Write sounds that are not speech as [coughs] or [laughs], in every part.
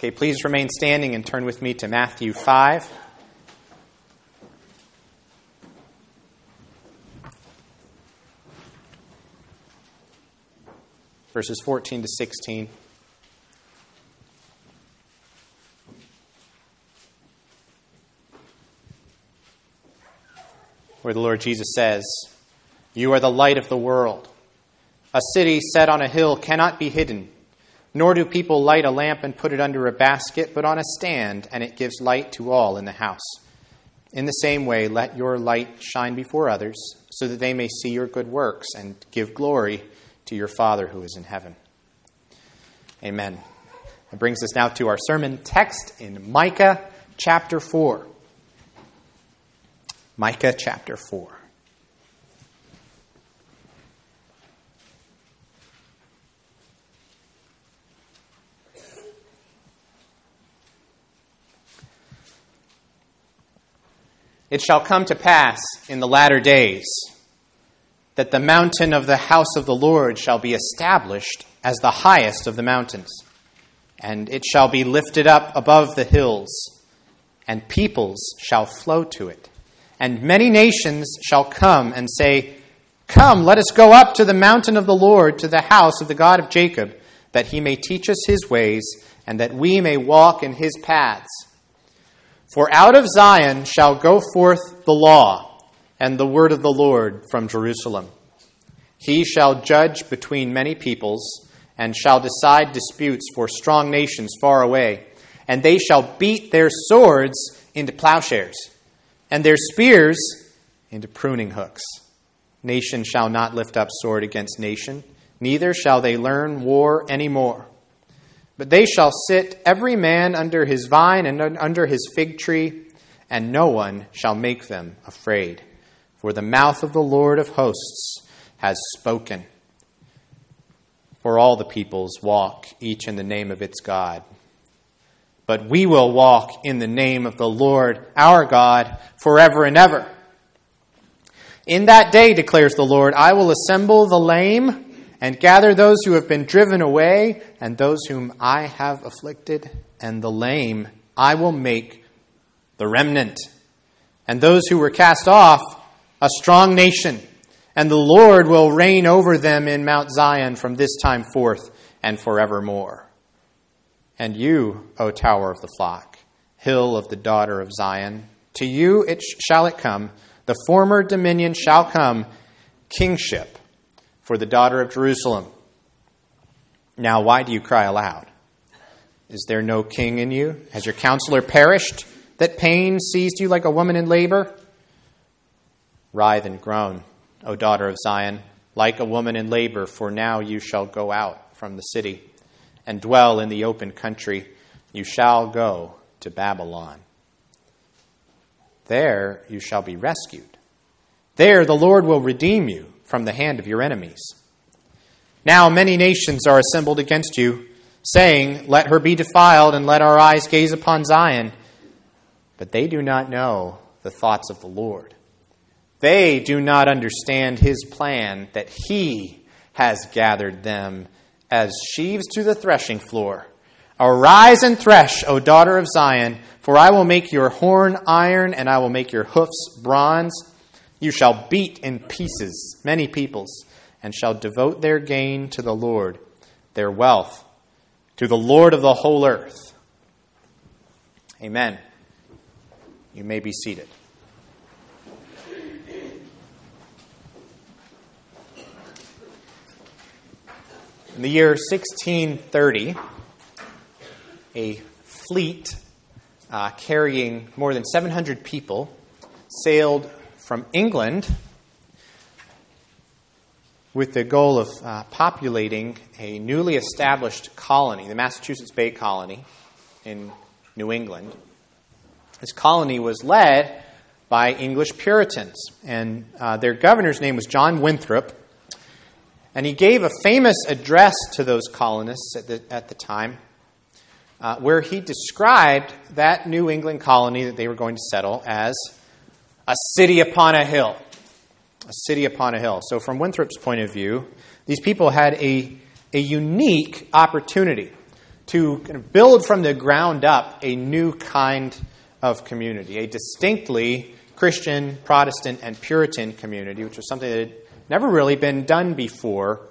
Okay, please remain standing and turn with me to Matthew 5. Verses 14 to 16. Where the Lord Jesus says, You are the light of the world. A city set on a hill cannot be hidden. Nor do people light a lamp and put it under a basket, but on a stand, and it gives light to all in the house. In the same way, let your light shine before others, so that they may see your good works and give glory to your Father who is in heaven. Amen. That brings us now to our sermon text in Micah chapter 4. Micah chapter 4. It shall come to pass in the latter days that the mountain of the house of the Lord shall be established as the highest of the mountains, and it shall be lifted up above the hills, and peoples shall flow to it. And many nations shall come and say, Come, let us go up to the mountain of the Lord, to the house of the God of Jacob, that he may teach us his ways, and that we may walk in his paths. For out of Zion shall go forth the law and the word of the Lord from Jerusalem. He shall judge between many peoples and shall decide disputes for strong nations far away. And they shall beat their swords into plowshares and their spears into pruning hooks. Nation shall not lift up sword against nation, neither shall they learn war any more. But they shall sit every man under his vine and under his fig tree, and no one shall make them afraid. For the mouth of the Lord of hosts has spoken. For all the peoples walk, each in the name of its God. But we will walk in the name of the Lord our God forever and ever. In that day, declares the Lord, I will assemble the lame and gather those who have been driven away, and those whom I have afflicted, and the lame I will make the remnant, and those who were cast off a strong nation, and the Lord will reign over them in Mount Zion from this time forth and forevermore. And you, O tower of the flock, hill of the daughter of Zion, to you it sh- shall it come, the former dominion shall come, kingship for the daughter of Jerusalem. Now, why do you cry aloud? Is there no king in you? Has your counselor perished, that pain seized you like a woman in labor? Writhe and groan, O daughter of Zion, like a woman in labor, for now you shall go out from the city and dwell in the open country. You shall go to Babylon. There you shall be rescued. There the Lord will redeem you from the hand of your enemies. Now many nations are assembled against you, saying, Let her be defiled, and let our eyes gaze upon Zion. But they do not know the thoughts of the Lord. They do not understand his plan that he has gathered them as sheaves to the threshing floor. Arise and thresh, O daughter of Zion, for I will make your horn iron, and I will make your hoofs bronze. You shall beat in pieces many peoples, and shall devote their gain to the Lord, their wealth to the Lord of the whole earth. Amen. You may be seated. In the year 1630, a fleet uh, carrying more than 700 people sailed from England with the goal of uh, populating a newly established colony, the Massachusetts Bay Colony in New England. This colony was led by English Puritans, and uh, their governor's name was John Winthrop. And he gave a famous address to those colonists at the, at the time, uh, where he described that New England colony that they were going to settle as a city upon a hill. A city upon a hill. So, from Winthrop's point of view, these people had a, a unique opportunity to build from the ground up a new kind of community, a distinctly Christian, Protestant, and Puritan community, which was something that had never really been done before.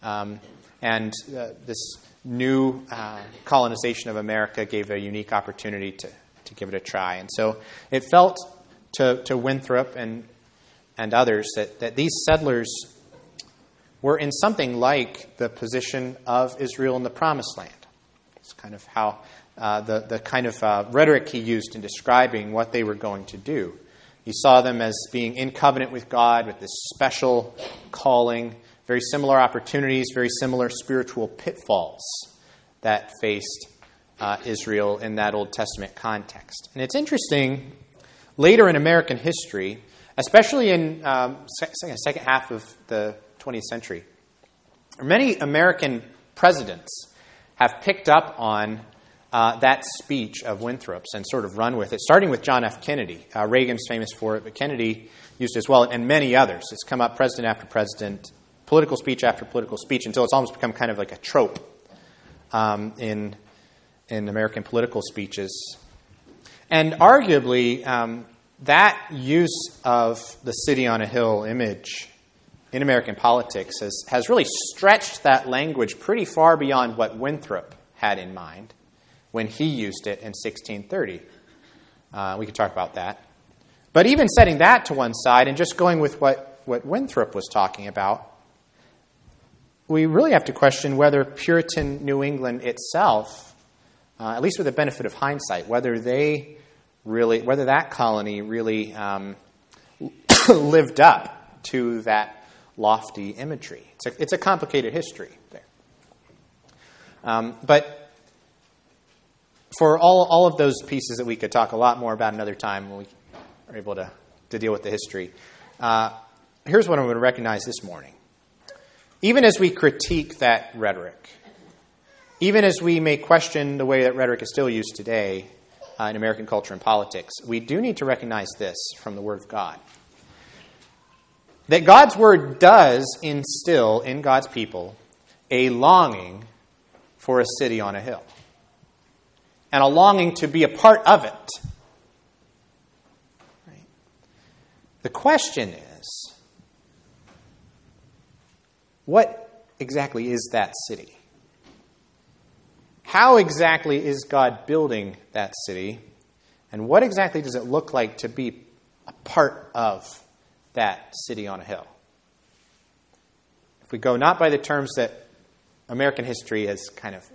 Um, and uh, this new uh, colonization of America gave a unique opportunity to, to give it a try. And so it felt to, to Winthrop and, and others that, that these settlers were in something like the position of Israel in the Promised Land. It's kind of how uh, the, the kind of uh, rhetoric he used in describing what they were going to do. He saw them as being in covenant with God with this special calling, very similar opportunities, very similar spiritual pitfalls that faced uh, Israel in that Old Testament context. And it's interesting, later in American history, especially in um, second, second half of the 20th century, many American presidents have picked up on uh, that speech of Winthrop's and sort of run with it, starting with John F. Kennedy. Uh, Reagan's famous for it, but Kennedy used it as well, and many others. It's come up president after president, political speech after political speech, until it's almost become kind of like a trope um, in, in American political speeches. And arguably, um, that use of the city on a hill image in American politics has, has really stretched that language pretty far beyond what Winthrop had in mind when he used it in 1630. Uh, we could talk about that. But even setting that to one side and just going with what, what Winthrop was talking about, we really have to question whether Puritan New England itself, uh, at least with the benefit of hindsight, whether they really, whether that colony really um, [coughs] lived up to that lofty imagery. It's a, it's a complicated history there. Um, but for all, all of those pieces that we could talk a lot more about another time when we are able to, to deal with the history, uh, here's what I'm going to recognize this morning. Even as we critique that rhetoric, even as we may question the way that rhetoric is still used today uh, in American culture and politics, we do need to recognize this from the Word of God. That God's Word does instill in God's people a longing for a city on a hill and a longing to be a part of it. The question is what exactly is that city? How exactly is God building that city? And what exactly does it look like to be a part of that city on a hill? If we go not by the terms that American history has kind of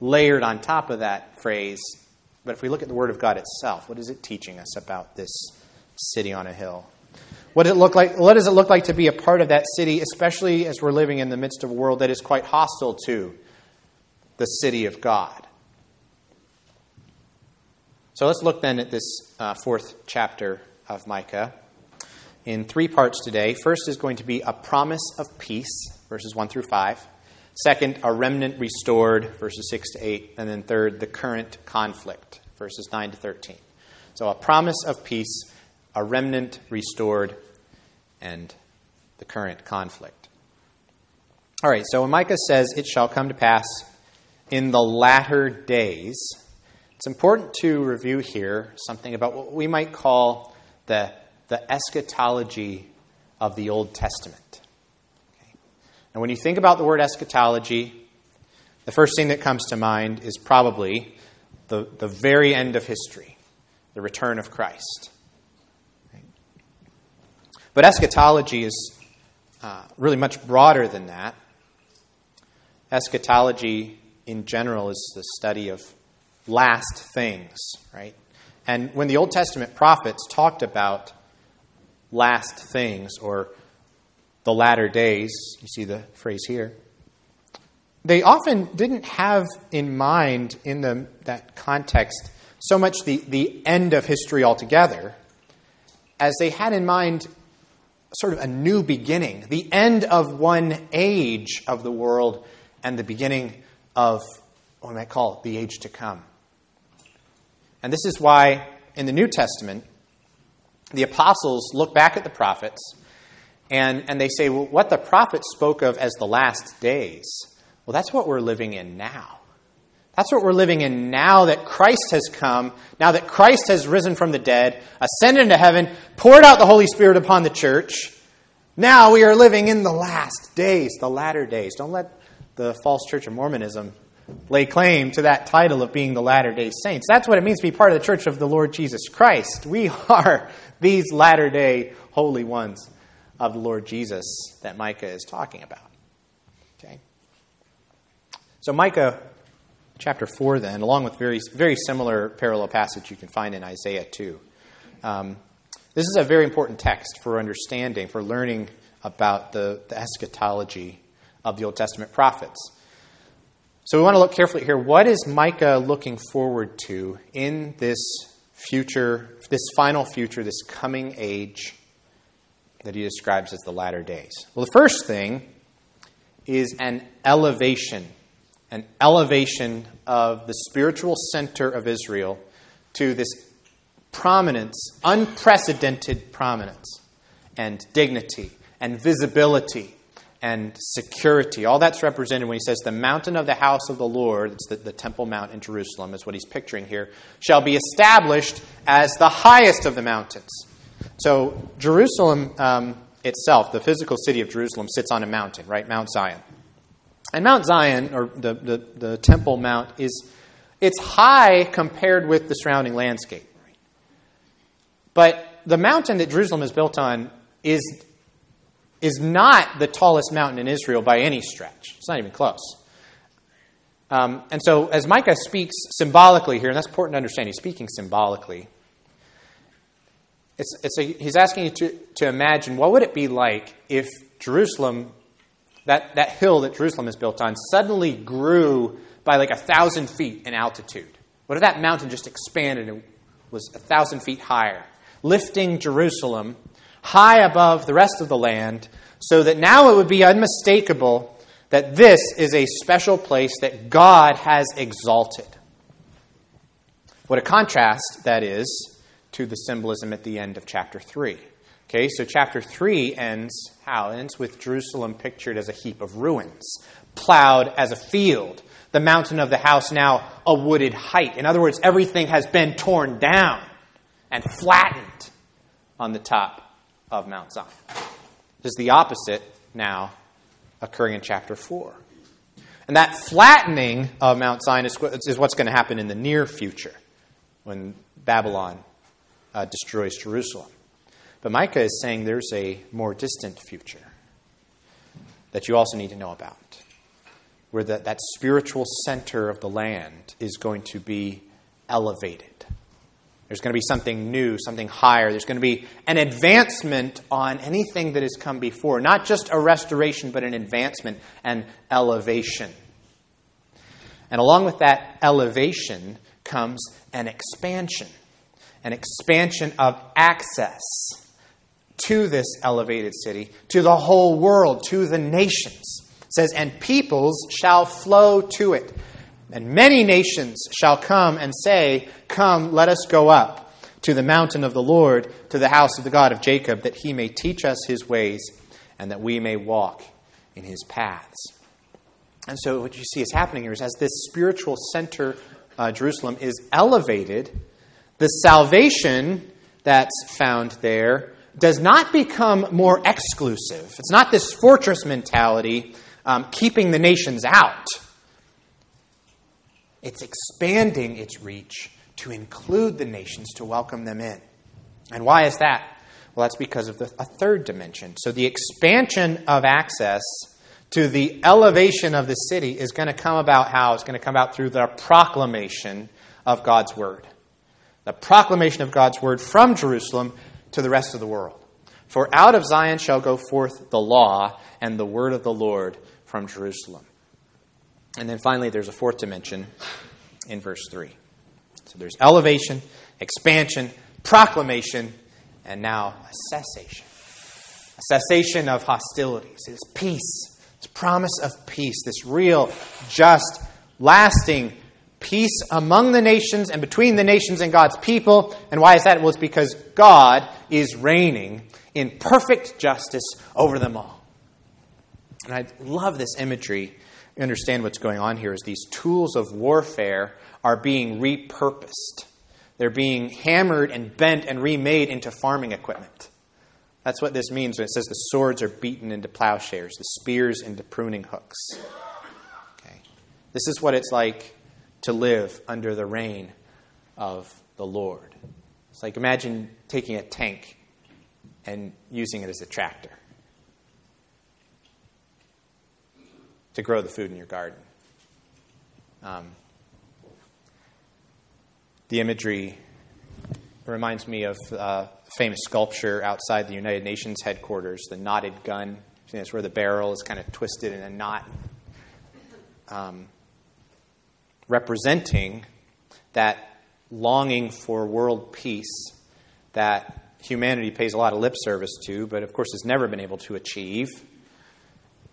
layered on top of that phrase. But if we look at the Word of God itself, what is it teaching us about this city on a hill? What does it look like? What does it look like to be a part of that city, especially as we're living in the midst of a world that is quite hostile to the city of God? So let's look then at this uh, fourth chapter of Micah in three parts today. First is going to be a promise of peace, verses 1 through 5. Second, a remnant restored, verses 6 to 8. And then third, the current conflict, verses 9 to 13. So a promise of peace, a remnant restored, and the current conflict. All right, so when Micah says, It shall come to pass in the latter days, it's important to review here something about what we might call the, the eschatology of the Old Testament. And when you think about the word eschatology, the first thing that comes to mind is probably the, the very end of history, the return of Christ. But eschatology is uh, really much broader than that. Eschatology, in general, is the study of last things, right? And when the Old Testament prophets talked about last things or the latter days, you see the phrase here, they often didn't have in mind in the, that context so much the, the end of history altogether as they had in mind sort of a new beginning, the end of one age of the world and the beginning of what we might call the age to come. And this is why in the New Testament, the apostles look back at the prophets and, and they say, well, what the prophets spoke of as the last days, well, that's what we're living in now. That's what we're living in now that Christ has come, now that Christ has risen from the dead, ascended into heaven, poured out the Holy Spirit upon the church. Now we are living in the last days, the latter days. Don't let the false church of Mormonism lay claim to that title of being the latter day saints. That's what it means to be part of the church of the Lord Jesus Christ. We are [laughs] these latter day holy ones of the Lord Jesus that Micah is talking about. Okay? So, Micah chapter 4, then, along with very, very similar parallel passage you can find in Isaiah 2. Um, this is a very important text for understanding, for learning about the, the eschatology of the Old Testament prophets. So we want to look carefully here. What is Micah looking forward to in this future, this final future, this coming age that he describes as the latter days? Well, the first thing is an elevation, an elevation of the spiritual center of Israel to this prominence, unprecedented prominence, and dignity, and visibility, and security. All that's represented when he says, The mountain of the house of the Lord, it's the, the Temple Mount in Jerusalem, is what he's picturing here, shall be established as the highest of the mountains. So, Jerusalem um, itself, the physical city of Jerusalem, sits on a mountain, right? Mount Zion. And Mount Zion, or the, the, the Temple Mount, is it's high compared with the surrounding landscape. But the mountain that Jerusalem is built on is, is not the tallest mountain in Israel by any stretch. It's not even close. Um, and so, as Micah speaks symbolically here, and that's important to understand, he's speaking symbolically. It's, it's a, he's asking you to, to imagine what would it be like if Jerusalem, that, that hill that Jerusalem is built on, suddenly grew by like a thousand feet in altitude? What if that mountain just expanded and was a thousand feet higher? lifting Jerusalem high above the rest of the land, so that now it would be unmistakable that this is a special place that God has exalted. What a contrast that is to the symbolism at the end of chapter 3. Okay, so chapter 3 ends how? It ends with Jerusalem pictured as a heap of ruins, plowed as a field, the mountain of the house now a wooded height. In other words, everything has been torn down and flattened on the top of Mount Zion. This is the opposite now occurring in chapter 4. And that flattening of Mount Zion is, is what's going to happen in the near future when Babylon uh, destroys Jerusalem. But Micah is saying there's a more distant future that you also need to know about, where that, that spiritual center of the land is going to be elevated. There's going to be something new, something higher. There's going to be an advancement on anything that has come before. Not just a restoration, but an advancement and elevation. And along with that elevation comes an expansion an expansion of access to this elevated city, to the whole world, to the nations. It says, and peoples shall flow to it. And many nations shall come and say, Come, let us go up to the mountain of the Lord, to the house of the God of Jacob, that he may teach us his ways, and that we may walk in his paths. And so, what you see is happening here is as this spiritual center, uh, Jerusalem, is elevated, the salvation that's found there does not become more exclusive. It's not this fortress mentality um, keeping the nations out. It's expanding its reach to include the nations, to welcome them in. And why is that? Well, that's because of the, a third dimension. So the expansion of access to the elevation of the city is going to come about how? It's going to come about through the proclamation of God's word. The proclamation of God's word from Jerusalem to the rest of the world. For out of Zion shall go forth the law and the word of the Lord from Jerusalem. And then finally, there's a fourth dimension in verse 3. So there's elevation, expansion, proclamation, and now a cessation. A cessation of hostilities. It's peace. It's promise of peace. This real, just, lasting peace among the nations and between the nations and God's people. And why is that? Well, it's because God is reigning in perfect justice over them all. And I love this imagery understand what's going on here is these tools of warfare are being repurposed. They're being hammered and bent and remade into farming equipment. That's what this means when it says the swords are beaten into plowshares, the spears into pruning hooks. Okay. This is what it's like to live under the reign of the Lord. It's like imagine taking a tank and using it as a tractor to grow the food in your garden. Um, the imagery reminds me of uh, famous sculpture outside the United Nations headquarters, the knotted gun. That's where the barrel is kind of twisted in a knot, um, representing that longing for world peace that humanity pays a lot of lip service to, but of course has never been able to achieve.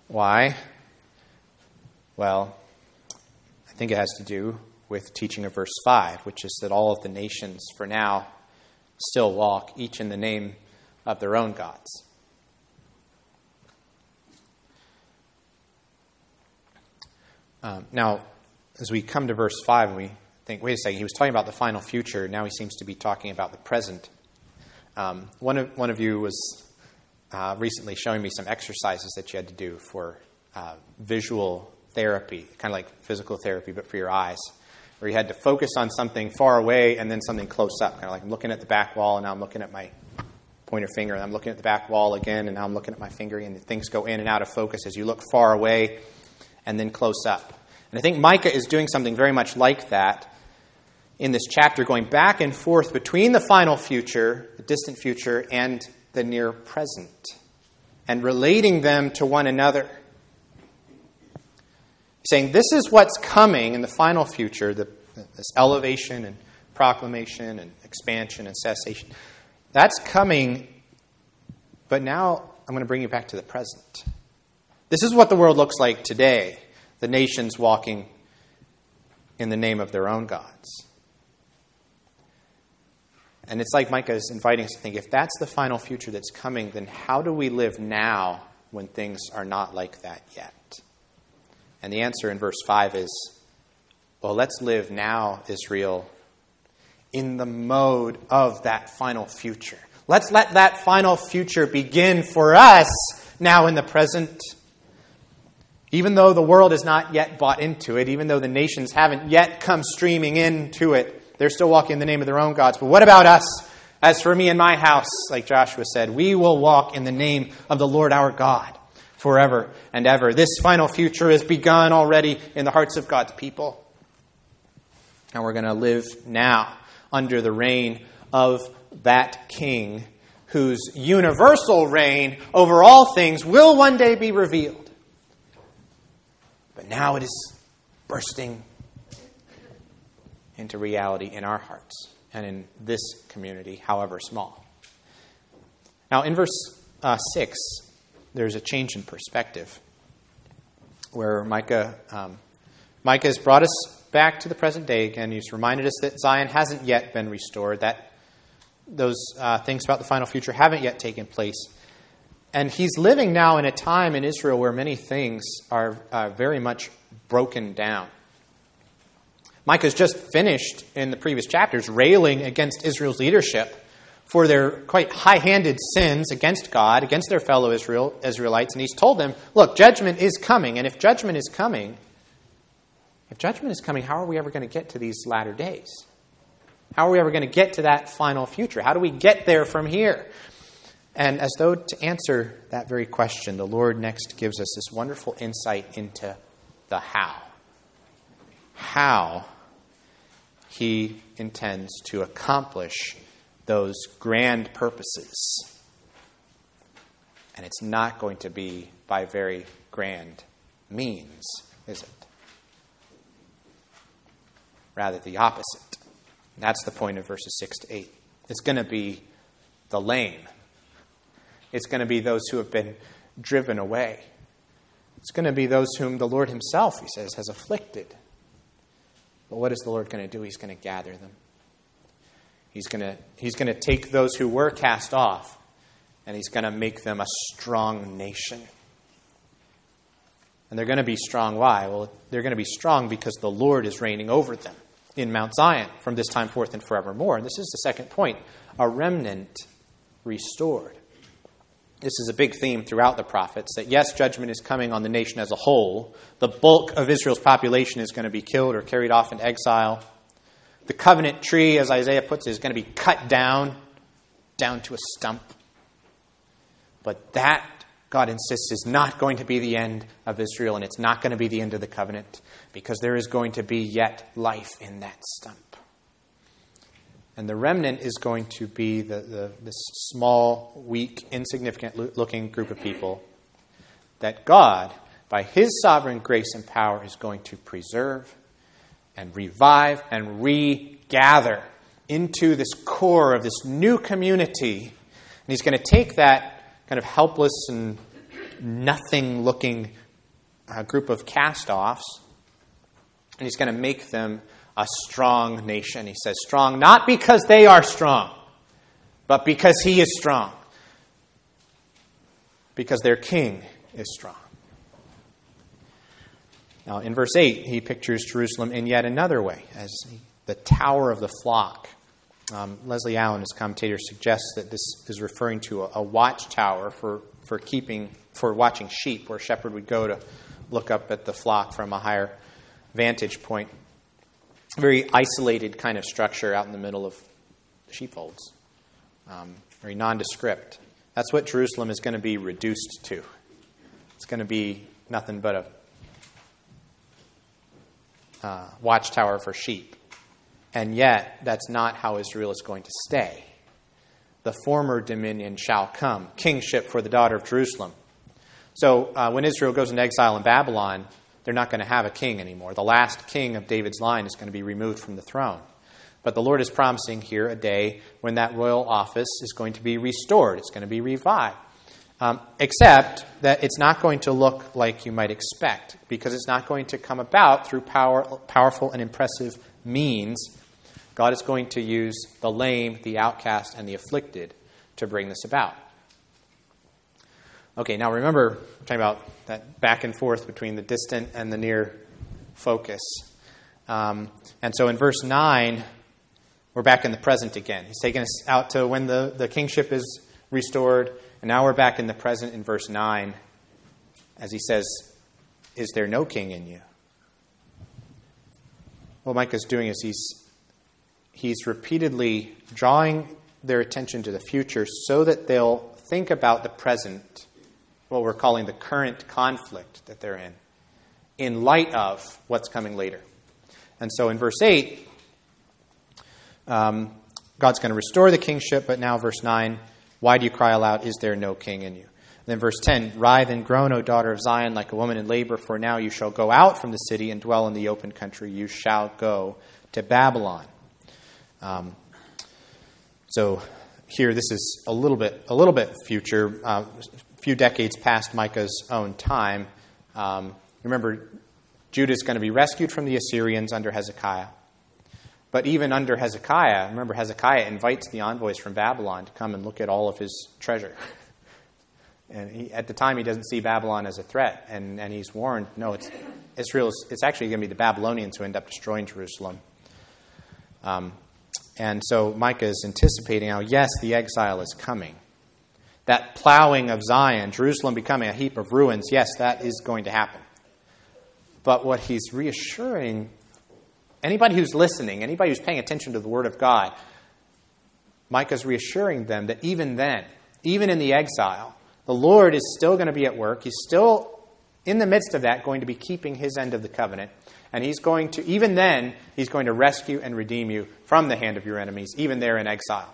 Why? Well, I think it has to do with teaching of verse 5, which is that all of the nations for now still walk, each in the name of their own gods. Um, now, as we come to verse 5, we think, wait a second, he was talking about the final future. Now he seems to be talking about the present. Um, one, of, one of you was uh, recently showing me some exercises that you had to do for uh, visual therapy, kind of like physical therapy, but for your eyes where you had to focus on something far away and then something close up. Kind of like I'm looking at the back wall and now I'm looking at my pointer finger and I'm looking at the back wall again and now I'm looking at my finger and things go in and out of focus as you look far away and then close up. And I think Micah is doing something very much like that in this chapter, going back and forth between the final future, the distant future, and the near present, and relating them to one another saying this is what's coming in the final future, the, this elevation and proclamation and expansion and cessation. That's coming, but now I'm going to bring you back to the present. This is what the world looks like today the nations walking in the name of their own gods. And it's like Micah is inviting us to think if that's the final future that's coming, then how do we live now when things are not like that yet? And the answer in verse 5 is well, let's live now, Israel, in the mode of that final future. Let's let that final future begin for us now in the present. Even though the world is not yet bought into it, even though the nations haven't yet come streaming into it, they're still walking in the name of their own gods. But what about us? As for me and my house, like Joshua said, we will walk in the name of the Lord our God forever and ever. This final future has begun already in the hearts of God's people. And we're going to live now under the reign of that king whose universal reign over all things will one day be revealed. But now it is bursting into reality in our hearts and in this community, however small. Now, in verse uh, 6, there's a change in perspective where Micah, um, Micah has brought us back to the present day again. He's reminded us that Zion hasn't yet been restored, that those uh, things about the final future haven't yet taken place. And he's living now in a time in Israel where many things are uh, very much broken down. Micah's just finished in the previous chapters railing against Israel's leadership for their quite high handed sins against God, against their fellow Israel, Israelites. And he's told them, look, judgment is coming. And if judgment is coming, if judgment is coming, how are we ever going to get to these latter days? How are we ever going to get to that final future? How do we get there from here? And as though to answer that very question, the Lord next gives us this wonderful insight into the how. How he intends to accomplish those grand purposes. And it's not going to be by very grand means, is it? Rather, the opposite. That's the point of verses 6 to 8. It's going to be the lame, it's going to be those who have been driven away. It's going to be those whom the Lord Himself, He says, has afflicted. But what is the Lord going to do? He's going to gather them. He's going to he's to take those who were cast off and he's going to make them a strong nation. And they're going to be strong. Why? Well, they're going to be strong because the Lord is reigning over them in Mount Zion from this time forth and forevermore. And this is the second point a remnant restored. This is a big theme throughout the prophets that yes, judgment is coming on the nation as a whole. The bulk of Israel's population is going to be killed or carried off in exile. The covenant tree, as Isaiah puts it, is going to be cut down, down to a stump. But that, God insists, is not going to be the end of Israel, and it's not going to be the end of the covenant, because there is going to be yet life in that stump. And the remnant is going to be the, the, this small, weak, insignificant looking group of people that God, by His sovereign grace and power, is going to preserve and revive and regather into this core of this new community. And He's going to take that kind of helpless and nothing looking uh, group of cast offs, and He's going to make them a strong nation. He says strong not because they are strong, but because he is strong. Because their king is strong. Now, in verse 8, he pictures Jerusalem in yet another way as the tower of the flock. Um, Leslie Allen, his commentator, suggests that this is referring to a, a watchtower for, for keeping, for watching sheep, where a shepherd would go to look up at the flock from a higher vantage point very isolated kind of structure out in the middle of the sheepfolds, um, very nondescript. That's what Jerusalem is going to be reduced to. It's going to be nothing but a uh, watchtower for sheep. And yet, that's not how Israel is going to stay. The former dominion shall come, kingship for the daughter of Jerusalem. So, uh, when Israel goes into exile in Babylon, they're not going to have a king anymore. The last king of David's line is going to be removed from the throne. But the Lord is promising here a day when that royal office is going to be restored, it's going to be revived. Um, except that it's not going to look like you might expect, because it's not going to come about through power, powerful and impressive means. God is going to use the lame, the outcast, and the afflicted to bring this about. Okay, now remember, we're talking about that back and forth between the distant and the near focus. Um, and so in verse 9, we're back in the present again. He's taken us out to when the, the kingship is restored, and now we're back in the present in verse 9 as he says, Is there no king in you? What Micah's doing is he's, he's repeatedly drawing their attention to the future so that they'll think about the present what we're calling the current conflict that they're in, in light of what's coming later. And so in verse 8, um, God's going to restore the kingship, but now, verse 9, why do you cry aloud, Is there no king in you? And then verse 10 Writhe and groan, O daughter of Zion, like a woman in labor, for now you shall go out from the city and dwell in the open country. You shall go to Babylon. Um, so here, this is a little bit, a little bit future. Uh, few decades past Micah's own time. Um, remember, Judah is going to be rescued from the Assyrians under Hezekiah. But even under Hezekiah, remember, Hezekiah invites the envoys from Babylon to come and look at all of his treasure. And he, at the time, he doesn't see Babylon as a threat, and, and he's warned no, it's, Israel's, it's actually going to be the Babylonians who end up destroying Jerusalem. Um, and so Micah is anticipating how, yes, the exile is coming that plowing of Zion, Jerusalem becoming a heap of ruins, yes, that is going to happen. But what he's reassuring anybody who's listening, anybody who's paying attention to the Word of God, Micah's reassuring them that even then, even in the exile, the Lord is still going to be at work. He's still, in the midst of that, going to be keeping his end of the covenant. And he's going to, even then, he's going to rescue and redeem you from the hand of your enemies, even there in exile.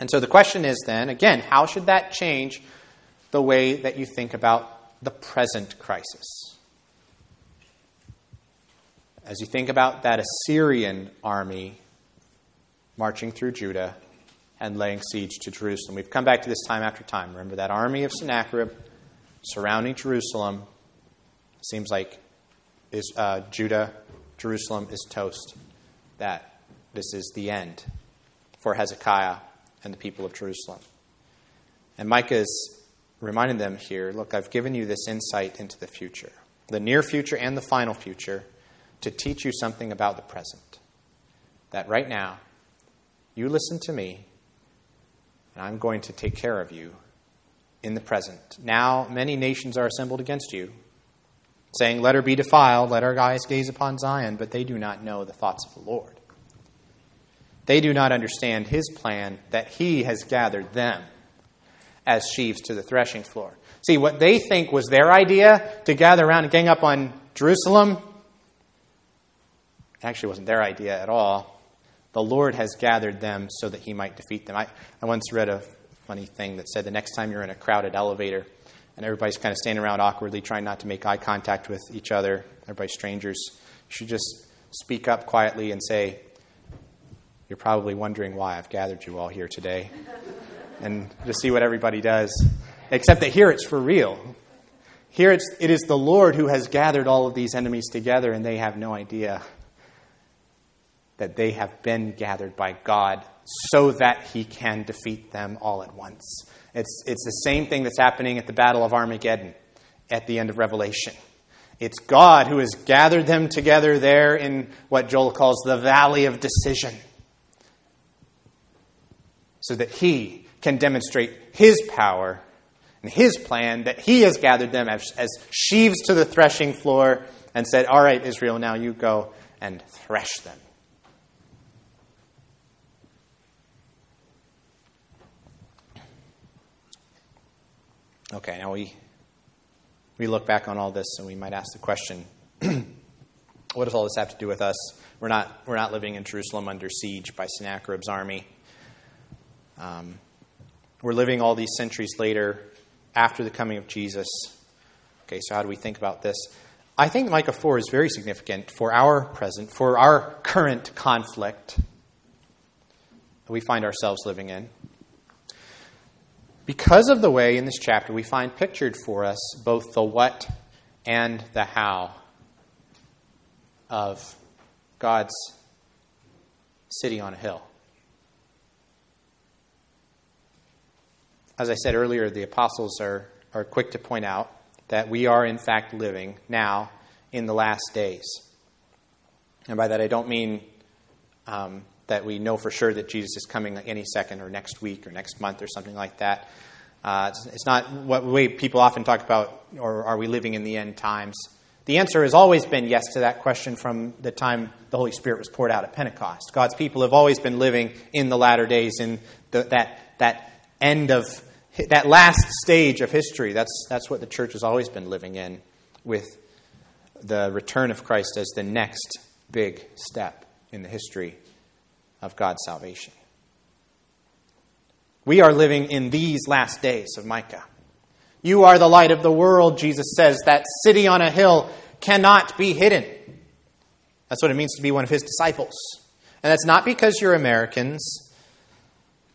And so the question is then, again, how should that change the way that you think about the present crisis? As you think about that Assyrian army marching through Judah and laying siege to Jerusalem. We've come back to this time after time. Remember that army of Sennacherib surrounding Jerusalem. Seems like is uh, Judah, Jerusalem is toast. That this is the end for Hezekiah and the people of Jerusalem. And Micah is reminding them here look, I've given you this insight into the future, the near future and the final future, to teach you something about the present. That right now, you listen to me, and I'm going to take care of you in the present. Now, many nations are assembled against you, saying, Let her be defiled, let our eyes gaze upon Zion, but they do not know the thoughts of the Lord. They do not understand his plan that he has gathered them as sheaves to the threshing floor. See, what they think was their idea to gather around and gang up on Jerusalem actually wasn't their idea at all. The Lord has gathered them so that he might defeat them. I, I once read a funny thing that said the next time you're in a crowded elevator and everybody's kind of standing around awkwardly trying not to make eye contact with each other, everybody's strangers, you should just speak up quietly and say, You're probably wondering why I've gathered you all here today [laughs] and just see what everybody does. Except that here it's for real. Here it's, it is the Lord who has gathered all of these enemies together, and they have no idea that they have been gathered by God so that he can defeat them all at once. It's, it's the same thing that's happening at the Battle of Armageddon at the end of Revelation. It's God who has gathered them together there in what Joel calls the valley of decision so that he can demonstrate his power and his plan that he has gathered them as, as sheaves to the threshing floor and said, All right, Israel, now you go and thresh them. Okay, now we, we look back on all this and we might ask the question [clears throat] what does all this have to do with us? We're not, we're not living in Jerusalem under siege by Sennacherib's army. Um, we're living all these centuries later after the coming of Jesus. Okay, so how do we think about this? I think Micah 4 is very significant for our present, for our current conflict that we find ourselves living in. Because of the way in this chapter we find pictured for us both the what and the how of God's city on a hill. as I said earlier, the apostles are, are quick to point out that we are, in fact, living now in the last days. And by that, I don't mean um, that we know for sure that Jesus is coming any second or next week or next month or something like that. Uh, it's, not what way people often talk about, or are we living in the end times? The answer has always been yes to that question from the time the Holy Spirit was poured out at Pentecost. God's people have always been living in the latter days, in the, that, that end of that last stage of history. That's, that's what the church has always been living in, with the return of Christ as the next big step in the history of God's salvation. We are living in these last days of Micah. You are the light of the world, Jesus says. That city on a hill cannot be hidden. That's what it means to be one of his disciples. And that's not because you're Americans.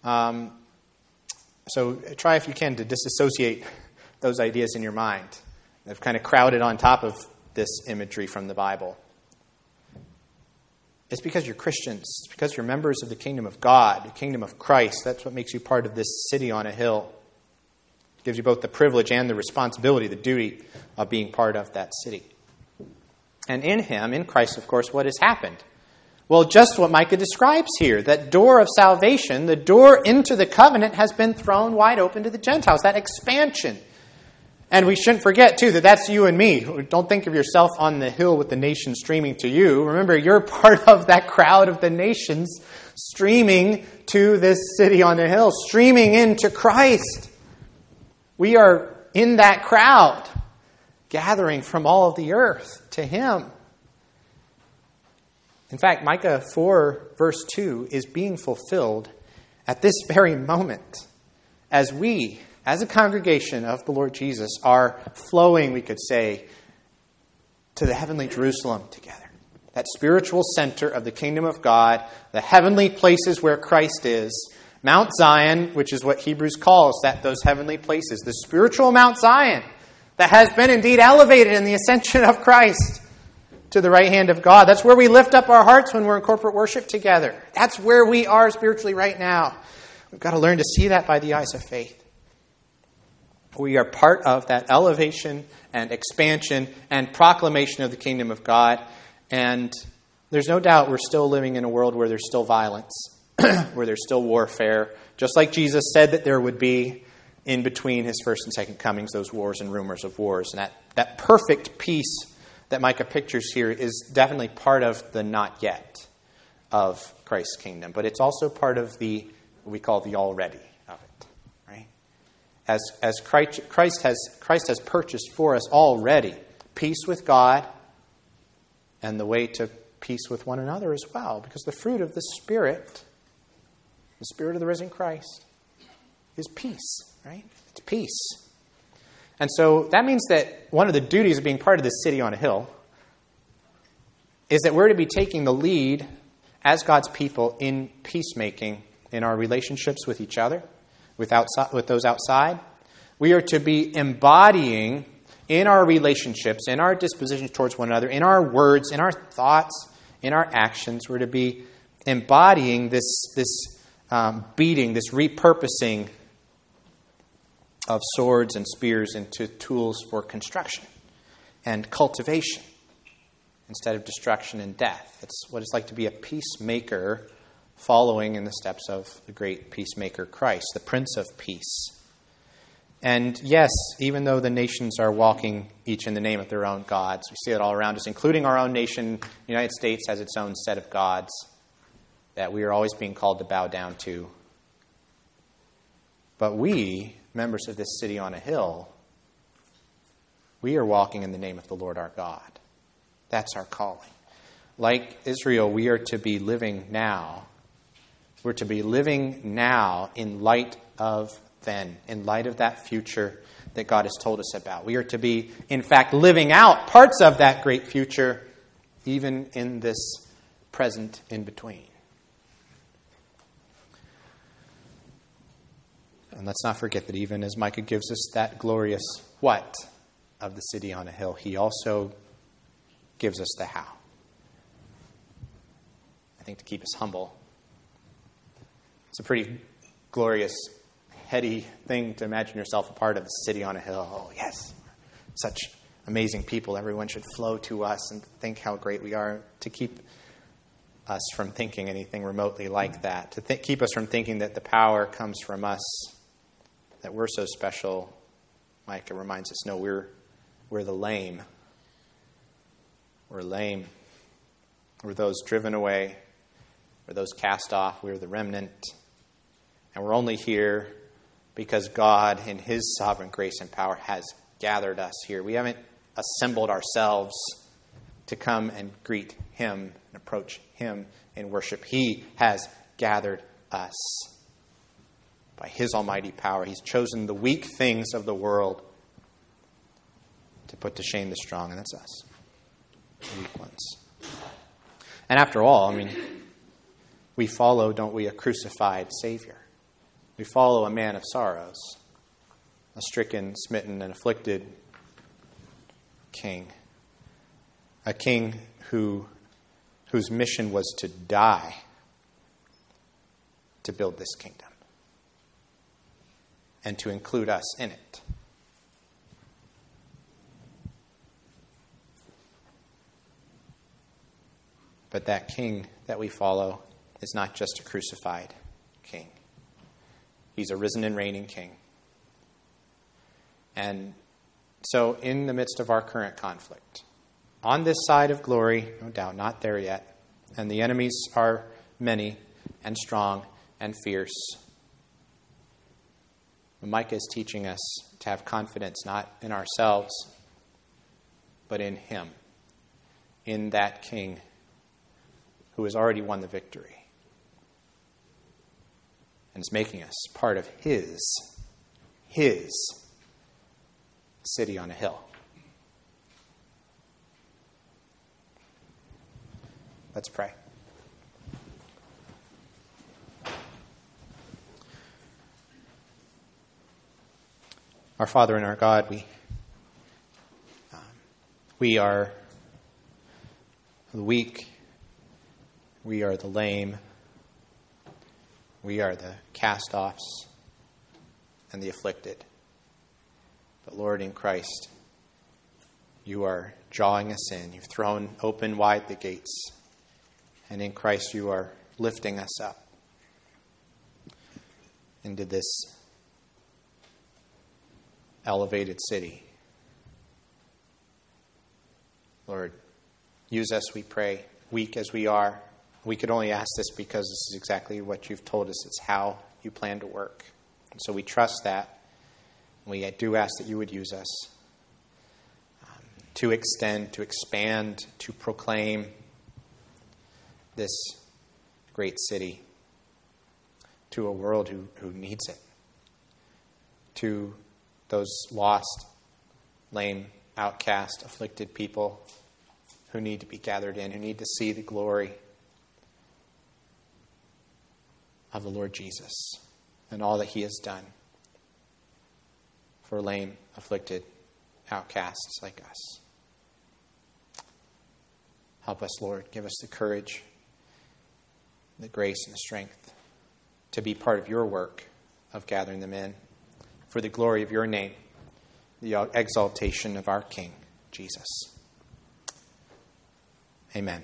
Um, so try, if you can, to disassociate those ideas in your mind. They've kind of crowded on top of this imagery from the Bible. It's because you're Christians. It's because you're members of the kingdom of God, the kingdom of Christ. That's what makes you part of this city on a hill. It gives you both the privilege and the responsibility, the duty of being part of that city. And in Him, in Christ, of course, what has happened? Well, just what Micah describes here that door of salvation, the door into the covenant, has been thrown wide open to the Gentiles, that expansion. And we shouldn't forget, too, that that's you and me. Don't think of yourself on the hill with the nation streaming to you. Remember, you're [laughs] part of that crowd of the nations streaming to this city on the hill, streaming into Christ. We are in that crowd, gathering from all of the earth to Him. In fact, Micah 4, verse 2, is being fulfilled at this very moment as we, as a congregation of the Lord Jesus, are flowing, we could say, to the heavenly Jerusalem together. That spiritual center of the kingdom of God, the heavenly places where Christ is. Mount Zion, which is what Hebrews calls that those heavenly places, the spiritual Mount Zion that has been indeed elevated in the ascension of Christ to the right hand of God. That's where we lift up our hearts when we're in corporate worship together. That's where we are spiritually right now. We've got to learn to see that by the eyes of faith. We are part of that elevation and expansion and proclamation of the kingdom of God. And there's no doubt we're still living in a world where there's still violence, [clears throat] where there's still warfare, just like Jesus said that there would be in between his first and second comings, those wars and rumors of wars. And that, that perfect peace that Micah pictures here is definitely part of the not yet of Christ's kingdom, but it's also part of the, we call the already? As, as Christ, has, Christ has purchased for us already peace with God and the way to peace with one another as well, because the fruit of the Spirit, the Spirit of the risen Christ, is peace right? It's peace. And so that means that one of the duties of being part of this city on a hill is that we're to be taking the lead as God's people in peacemaking in our relationships with each other, with, outside, with those outside. We are to be embodying in our relationships, in our dispositions towards one another, in our words, in our thoughts, in our actions, we're to be embodying this, this um, beating, this repurposing of swords and spears into tools for construction and cultivation instead of destruction and death. It's what it's like to be a peacemaker following in the steps of the great peacemaker Christ, the Prince of Peace. And yes, even though the nations are walking each in the name of their own gods, we see it all around us, including our own nation. The United States has its own set of gods that we are always being called to bow down to. But we members of this city on a hill, we are walking in the name of the Lord our God. That's our calling. Like Israel, we are to be living now. We're to be living now in light of then, in light of that future that God has told us about. We are to be, in fact, living out parts of that great future, even in this present in between. And let's not forget that even as Micah gives us that glorious what of the city on a hill, he also gives us the how. I think to keep us humble. It's a pretty glorious, heady thing to imagine yourself a part of a city on a hill. Oh, yes, such amazing people. Everyone should flow to us and think how great we are. To keep us from thinking anything remotely like that, to th- keep us from thinking that the power comes from us that we're so special. Micah reminds us no, we're, we're the lame. We're lame. We're those driven away. We're those cast off. We're the remnant. And we're only here because God, in His sovereign grace and power, has gathered us here. We haven't assembled ourselves to come and greet Him and approach Him in worship. He has gathered us by his almighty power. He's chosen the weak things of the world to put to shame the strong, and that's us, the weak ones. And after all, I mean, we follow, don't we, a crucified Savior. We follow a man of sorrows, a stricken, smitten, and afflicted king. A king who, whose mission was to die to build this kingdom and to include us in it. But that king that we follow is not just a crucified king, he's a risen and reigning king. And so, in the midst of our current conflict, on this side of glory, no doubt, not there yet, and the enemies are many and strong and fierce Micah is teaching us to have confidence not in ourselves, but in Him, in that King who has already won the victory and is making us part of His, His city on a hill. Let's pray. Our Father and our God, we, um, we are the weak, we are the lame, we are the cast offs and the afflicted. But Lord, in Christ, you are drawing us in. You've thrown open wide the gates. And in Christ, you are lifting us up into this elevated city. Lord, use us, we pray, weak as we are. We could only ask this because this is exactly what you've told us. It's how you plan to work. And so we trust that. We do ask that you would use us um, to extend, to expand, to proclaim this great city to a world who, who needs it, to those lost, lame, outcast, afflicted people who need to be gathered in, who need to see the glory of the Lord Jesus and all that he has done for lame, afflicted, outcasts like us. Help us, Lord. Give us the courage, the grace, and the strength to be part of your work of gathering them in for the glory of your name, the exaltation of our King, Jesus. Amen.